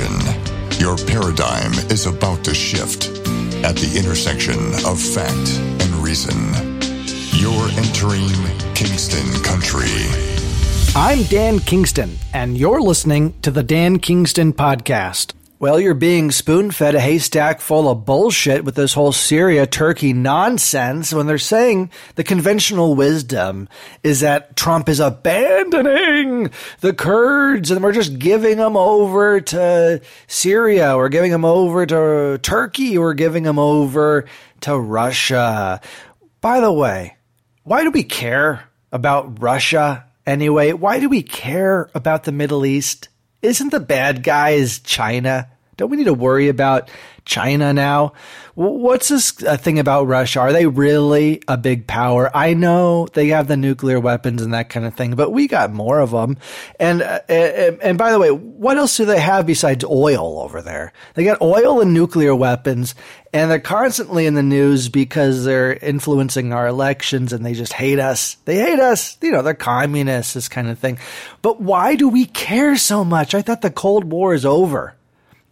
Attention. Your paradigm is about to shift at the intersection of fact and reason. You're entering Kingston Country. I'm Dan Kingston, and you're listening to the Dan Kingston Podcast. Well, you're being spoon fed a haystack full of bullshit with this whole Syria Turkey nonsense when they're saying the conventional wisdom is that Trump is abandoning the Kurds and we're just giving them over to Syria, we're giving them over to Turkey, we're giving them over to Russia. By the way, why do we care about Russia anyway? Why do we care about the Middle East? Isn't the bad guys China? Don't we need to worry about China now? What's this uh, thing about Russia? Are they really a big power? I know they have the nuclear weapons and that kind of thing, but we got more of them. And uh, and by the way, what else do they have besides oil over there? They got oil and nuclear weapons, and they're constantly in the news because they're influencing our elections and they just hate us. They hate us. You know, they're communists, this kind of thing. But why do we care so much? I thought the Cold War is over.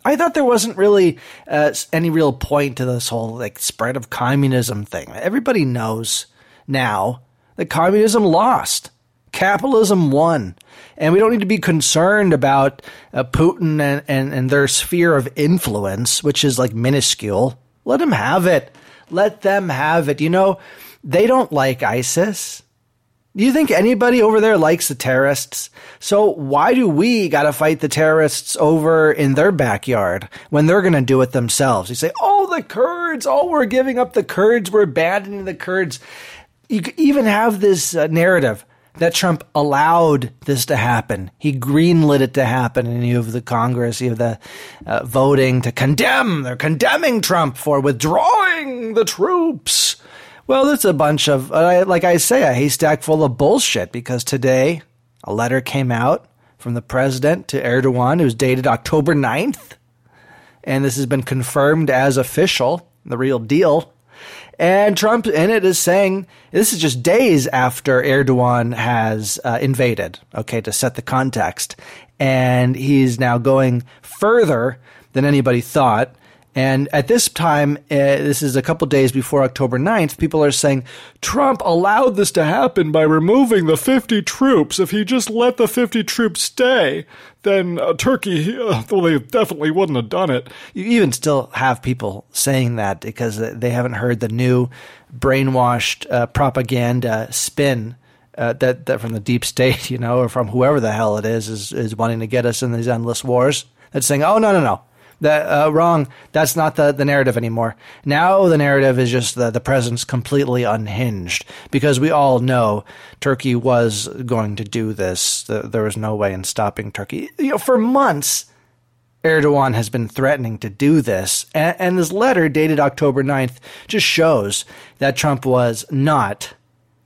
I thought there wasn't really uh, any real point to this whole like spread of communism thing. Everybody knows now that communism lost, capitalism won, and we don't need to be concerned about uh, Putin and, and, and their sphere of influence, which is like minuscule. Let them have it. Let them have it. You know, they don't like ISIS. Do you think anybody over there likes the terrorists? So why do we got to fight the terrorists over in their backyard when they're going to do it themselves? You say, "Oh, the Kurds! Oh, we're giving up the Kurds. We're abandoning the Kurds." You even have this uh, narrative that Trump allowed this to happen. He greenlit it to happen, and you have the Congress, you have the uh, voting to condemn. They're condemning Trump for withdrawing the troops. Well, it's a bunch of, uh, like I say, a haystack full of bullshit because today a letter came out from the president to Erdogan. It was dated October 9th. And this has been confirmed as official, the real deal. And Trump in it is saying this is just days after Erdogan has uh, invaded, okay, to set the context. And he's now going further than anybody thought. And at this time, uh, this is a couple days before October 9th, people are saying Trump allowed this to happen by removing the 50 troops. If he just let the 50 troops stay, then uh, Turkey, uh, well, they definitely wouldn't have done it. You even still have people saying that because they haven't heard the new brainwashed uh, propaganda spin. Uh, that that from the deep state, you know, or from whoever the hell it is, is is wanting to get us in these endless wars. That's saying, oh no no no, that uh, wrong. That's not the, the narrative anymore. Now the narrative is just the the president's completely unhinged because we all know Turkey was going to do this. There was no way in stopping Turkey. You know, for months. Erdogan has been threatening to do this. And, and this letter, dated October 9th, just shows that Trump was not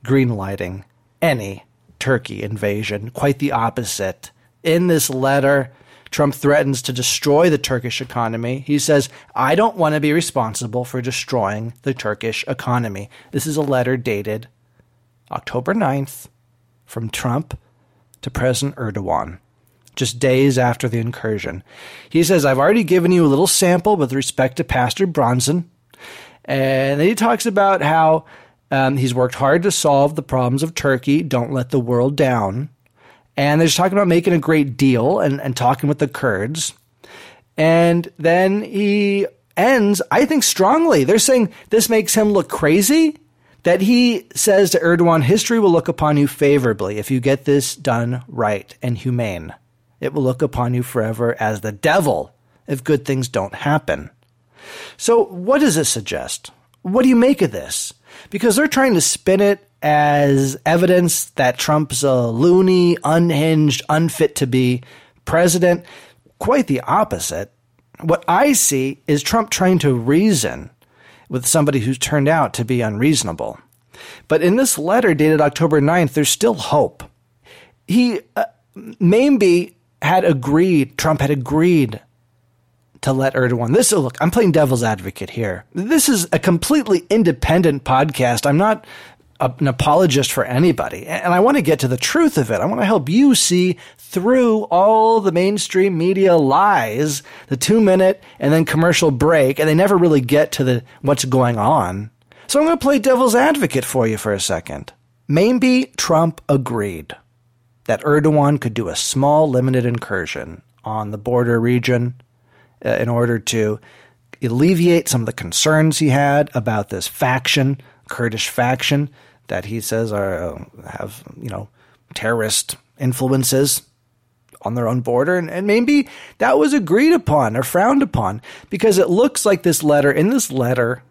greenlighting any Turkey invasion. Quite the opposite. In this letter, Trump threatens to destroy the Turkish economy. He says, I don't want to be responsible for destroying the Turkish economy. This is a letter dated October 9th from Trump to President Erdogan, just days after the incursion. He says, I've already given you a little sample with respect to Pastor Brunson. And then he talks about how um, he's worked hard to solve the problems of Turkey. Don't let the world down and they're just talking about making a great deal and, and talking with the Kurds. And then he ends, I think, strongly. They're saying this makes him look crazy. That he says to Erdogan, history will look upon you favorably if you get this done right and humane. It will look upon you forever as the devil if good things don't happen. So, what does this suggest? What do you make of this? Because they're trying to spin it as evidence that Trump's a loony, unhinged, unfit to be president. Quite the opposite. What I see is Trump trying to reason with somebody who's turned out to be unreasonable. But in this letter dated October 9th, there's still hope. He uh, maybe had agreed, Trump had agreed to let Erdogan. This look, I'm playing devil's advocate here. This is a completely independent podcast. I'm not an apologist for anybody. And I want to get to the truth of it. I want to help you see through all the mainstream media lies, the two minute and then commercial break, and they never really get to the what's going on. So I'm going to play devil's advocate for you for a second. Maybe Trump agreed that Erdogan could do a small, limited incursion on the border region uh, in order to alleviate some of the concerns he had about this faction, Kurdish faction, that he says are uh, have you know terrorist influences on their own border, and, and maybe that was agreed upon or frowned upon because it looks like this letter. In this letter,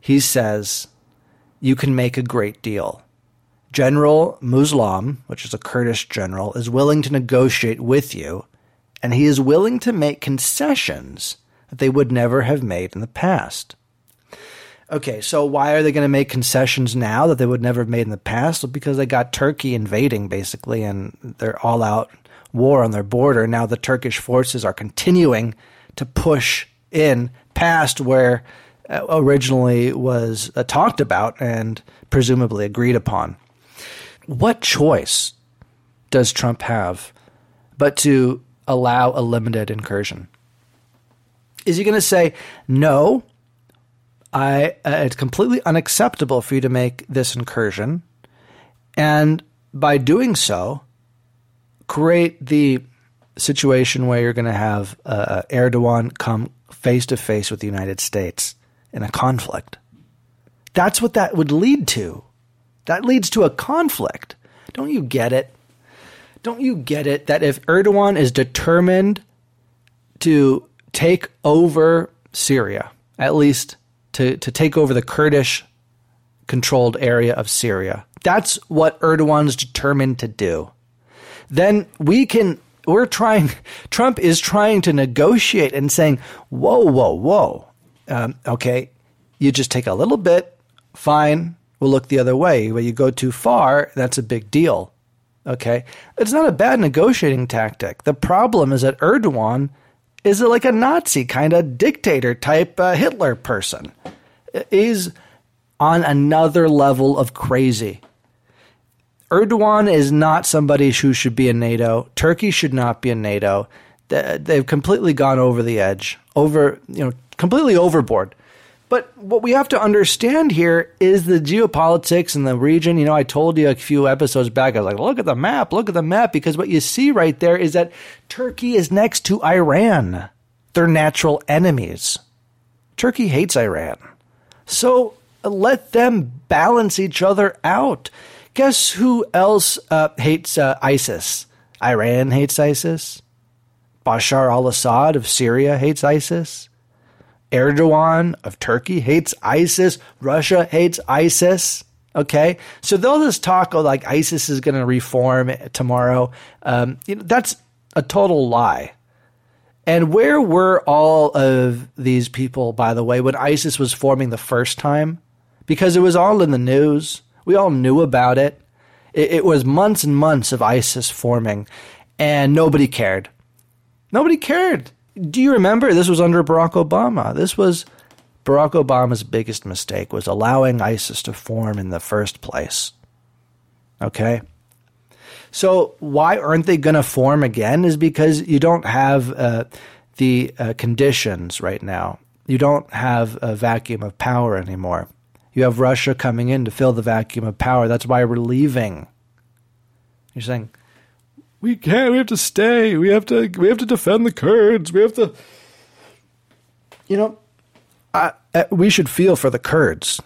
he says you can make a great deal. General Mazloum, which is a Kurdish general, is willing to negotiate with you, and he is willing to make concessions that they would never have made in the past. Okay, so why are they going to make concessions now that they would never have made in the past? Well, because they got Turkey invading, basically, and they're all out war on their border. Now the Turkish forces are continuing to push in past where uh, originally was uh, talked about and presumably agreed upon. What choice does Trump have but to allow a limited incursion? Is he going to say, no, I, uh, it's completely unacceptable for you to make this incursion? And by doing so, create the situation where you're going to have uh, Erdogan come face to face with the United States in a conflict. That's what that would lead to. That leads to a conflict. Don't you get it? Don't you get it that if Erdogan is determined to take over Syria, at least to, to take over the Kurdish controlled area of Syria, that's what Erdogan's determined to do. Then we can we're trying Trump is trying to negotiate and saying, whoa, whoa, whoa. Um, okay, you just take a little bit, fine, we'll look the other way. When you go too far, that's a big deal. Okay. It's not a bad negotiating tactic. The problem is that Erdogan is it like a Nazi kind of dictator type uh, Hitler person. Is on another level of crazy. Erdogan is not somebody who should be in NATO. Turkey should not be in NATO. They've completely gone over the edge, over, you know, completely overboard. But what we have to understand here is the geopolitics in the region. You know, I told you a few episodes back, I was like, look at the map, look at the map, because what you see right there is that Turkey is next to Iran. They're natural enemies. Turkey hates Iran. So let them balance each other out. Guess who else uh, hates uh, ISIS? Iran hates ISIS. Bashar al Assad of Syria hates ISIS. Erdogan of Turkey hates ISIS. Russia hates ISIS. Okay, so they'll just talk of like ISIS is going to reform tomorrow. Um, you know, that's a total lie. And where were all of these people, by the way, when ISIS was forming the first time? Because it was all in the news. We all knew about it. It, it was months and months of ISIS forming, and nobody cared. Nobody cared do you remember this was under Barack Obama? This was Barack Obama's biggest mistake was allowing ISIS to form in the first place. Okay? So why aren't they going to form again is because you don't have uh, the uh, conditions right now. You don't have a vacuum of power anymore. You have Russia coming in to fill the vacuum of power. That's why we're leaving. You're saying, we can't. We have to stay. We have to. We have to defend the Kurds. We have to. You know, I, we should feel for the Kurds.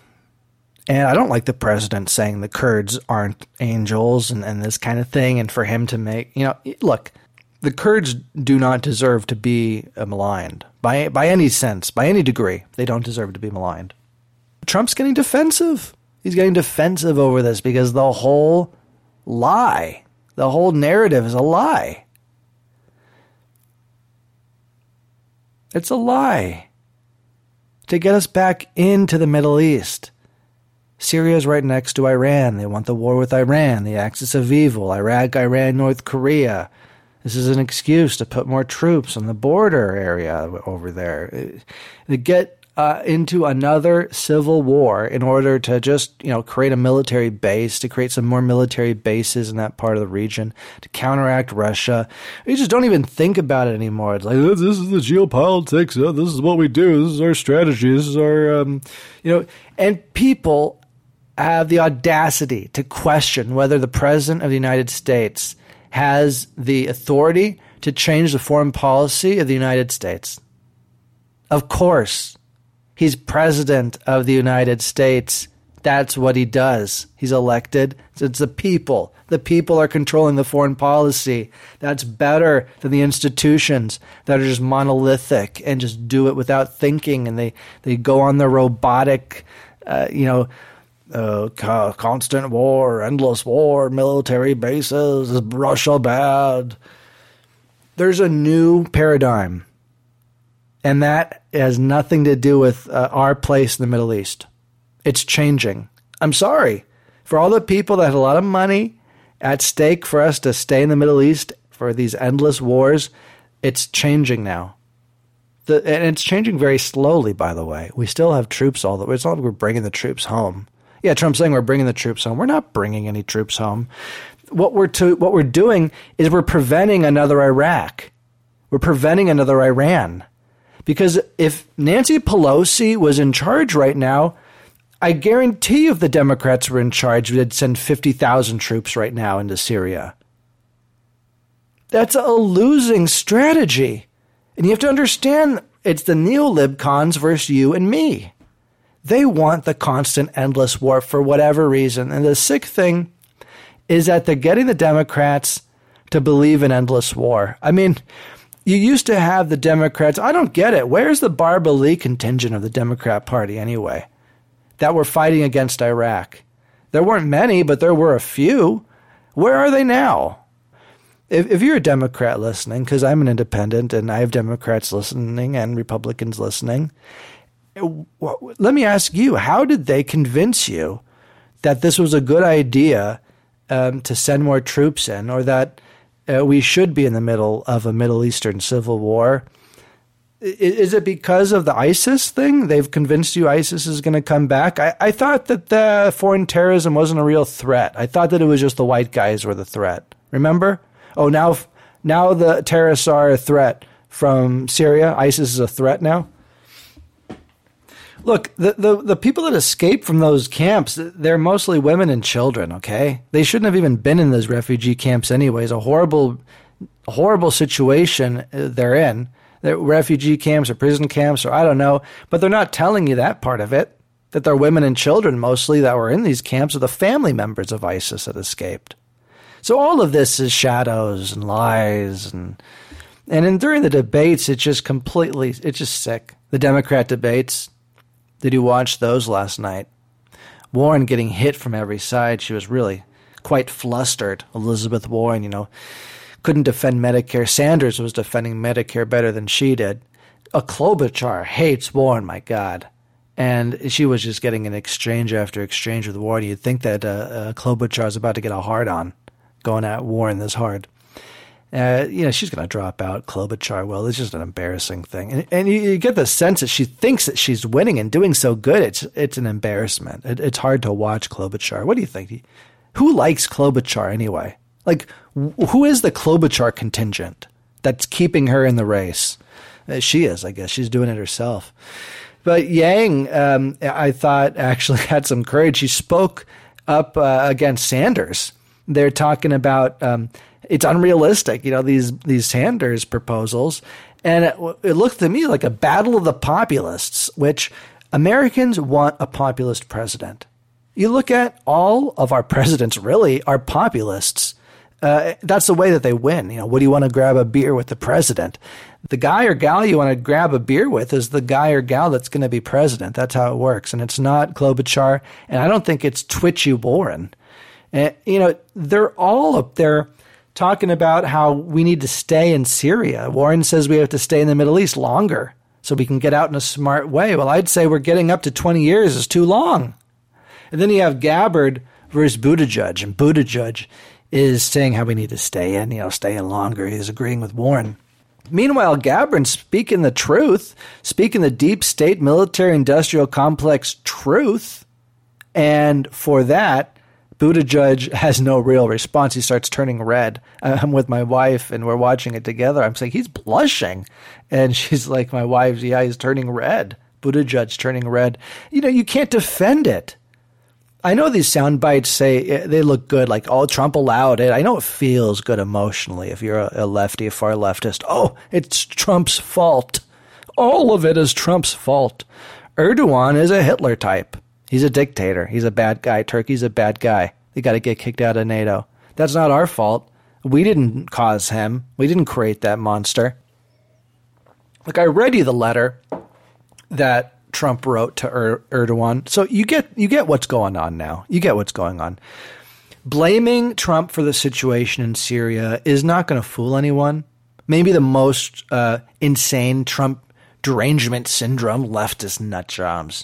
And I don't like the president saying the Kurds aren't angels and, and this kind of thing. And for him to make, you know, look, the Kurds do not deserve to be uh, maligned by by any sense, by any degree. They don't deserve to be maligned. Trump's getting defensive. He's getting defensive over this because the whole lie the whole narrative is a lie. It's a lie to get us back into the Middle East. Syria is right next to Iran. They want the war with Iran, the axis of evil, Iraq, Iran, North Korea. This is an excuse to put more troops on the border area over there. To get uh, into another civil war in order to just you know create a military base, to create some more military bases in that part of the region, to counteract Russia. You just don't even think about it anymore. It's like this is the geopolitics. this is what we do. This is our strategy. This is our um, you know, and people have the audacity to question whether the president of the United States has the authority to change the foreign policy of the United States. Of course, He's president of the United States. That's what he does. He's elected. It's the people. The people are controlling the foreign policy. That's better than the institutions that are just monolithic and just do it without thinking. And they, they go on their robotic, uh, you know, uh, constant war, endless war, military bases, Russia bad? There's a new paradigm and that has nothing to do with uh, our place in the Middle East. It's changing. I'm sorry. For all the people that had a lot of money at stake for us to stay in the Middle East for these endless wars, it's changing now. The, and it's changing very slowly, by the way. We still have troops all the way. It's not like we're bringing the troops home. Yeah, Trump's saying we're bringing the troops home. We're not bringing any troops home. What we're to, what we're doing is we're preventing another Iraq. We're preventing another Iran. Because if Nancy Pelosi was in charge right now, I guarantee you if the Democrats were in charge, we'd send 50,000 troops right now into Syria. That's a losing strategy. And you have to understand it's the neolib versus you and me. They want the constant, endless war for whatever reason. And the sick thing is that they're getting the Democrats to believe in endless war. I mean, you used to have the Democrats. I don't get it. Where's the Barbara Lee contingent of the Democrat Party anyway? That were fighting against Iraq. There weren't many, but there were a few. Where are they now? If, if you're a Democrat listening, because I'm an independent and I have Democrats listening and Republicans listening, let me ask you how did they convince you that this was a good idea um, to send more troops in or that uh, we should be in the middle of a Middle Eastern civil war. Is it because of the ISIS thing? They've convinced you ISIS is going to come back? I, I thought that the foreign terrorism wasn't a real threat. I thought that it was just the white guys were the threat. Remember? Oh, now, now the terrorists are a threat from Syria. ISIS is a threat now. Look, the, the, the people that escape from those camps, they're mostly women and children, okay? They shouldn't have even been in those refugee camps anyways. A horrible, horrible situation uh, they're in. They're refugee camps or prison camps or I don't know, but they're not telling you that part of it. That they're women and children mostly that were in these camps are the family members of ISIS that escaped. So all of this is shadows and lies and and in, during the debates it's just completely it's just sick. The Democrat debates, did you watch those last night? Warren getting hit from every side. She was really quite flustered. Elizabeth Warren, you know, couldn't defend Medicare. Sanders was defending Medicare better than she did. A Klobuchar hates Warren, my God. And she was just getting an exchange after exchange with Warren. You'd think that uh, uh, Klobuchar is about to get a hard on going at Warren this hard uh, you know, she's going to drop out. Klobuchar will. It's just an embarrassing thing, and, and you, you, get the sense that she thinks that she's winning and doing so good. It's it's an embarrassment. It, it's hard to watch Klobuchar. What do you think? Who likes Klobuchar anyway? Like, who is the Klobuchar contingent that's keeping her in the race? Uh, she is, I guess. She's doing it herself. But Yang, um, I thought actually had some courage. She spoke up uh, against Sanders. They're talking about. Um, it's unrealistic, you know, these these Sanders proposals, and it, it looked to me like a battle of the populists, which Americans want a populist president. You look at all of our presidents, really, are populists. Uh, that's the way that they win. You know, what do you want to grab a beer with the president? The guy or gal you want to grab a beer with is the guy or gal that's going to be president. That's how it works. And it's not Klobuchar, and I don't think it's twitchy Warren. And, you know, they're all up there talking about how we need to stay in Syria. Warren says we have to stay in the Middle East longer so we can get out in a smart way. Well, I'd say we're getting up to 20 years is too long. And then you have Gabbard versus Buttigieg, and Buttigieg is saying how we need to stay in, you know, stay in longer. He's agreeing with Warren. Meanwhile, Gabbard's speaking the truth, speaking the deep state military industrial complex truth. And for that, Buttigieg has no real response. He starts turning red. I'm with my wife and we're watching it together. I'm saying, he's blushing. And she's like, my wife's, yeah, he's turning red. Buttigieg turning red. You know, you can't defend it. I know these sound bites say eh, they look good, like, oh, Trump allowed it. I know it feels good emotionally if you're a, lefty, a far leftist. Oh, it's Trump's fault. All of it is Trump's fault. Erdogan is a Hitler type. He's a dictator. He's a bad guy. Turkey's a bad guy. They got to get kicked out of NATO. That's not our fault. We didn't cause him. We didn't create that monster. Like I read you the letter that Trump wrote to er- Erdogan. So you get you get what's going on now. You get what's going on. Blaming Trump for the situation in Syria is not going to fool anyone. Maybe the most uh, insane Trump derangement syndrome leftist nut jobs.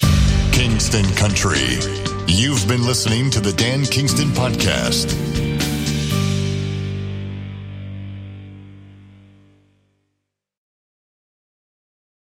Kingston Country. You've been listening to the Dan Kingston Podcast.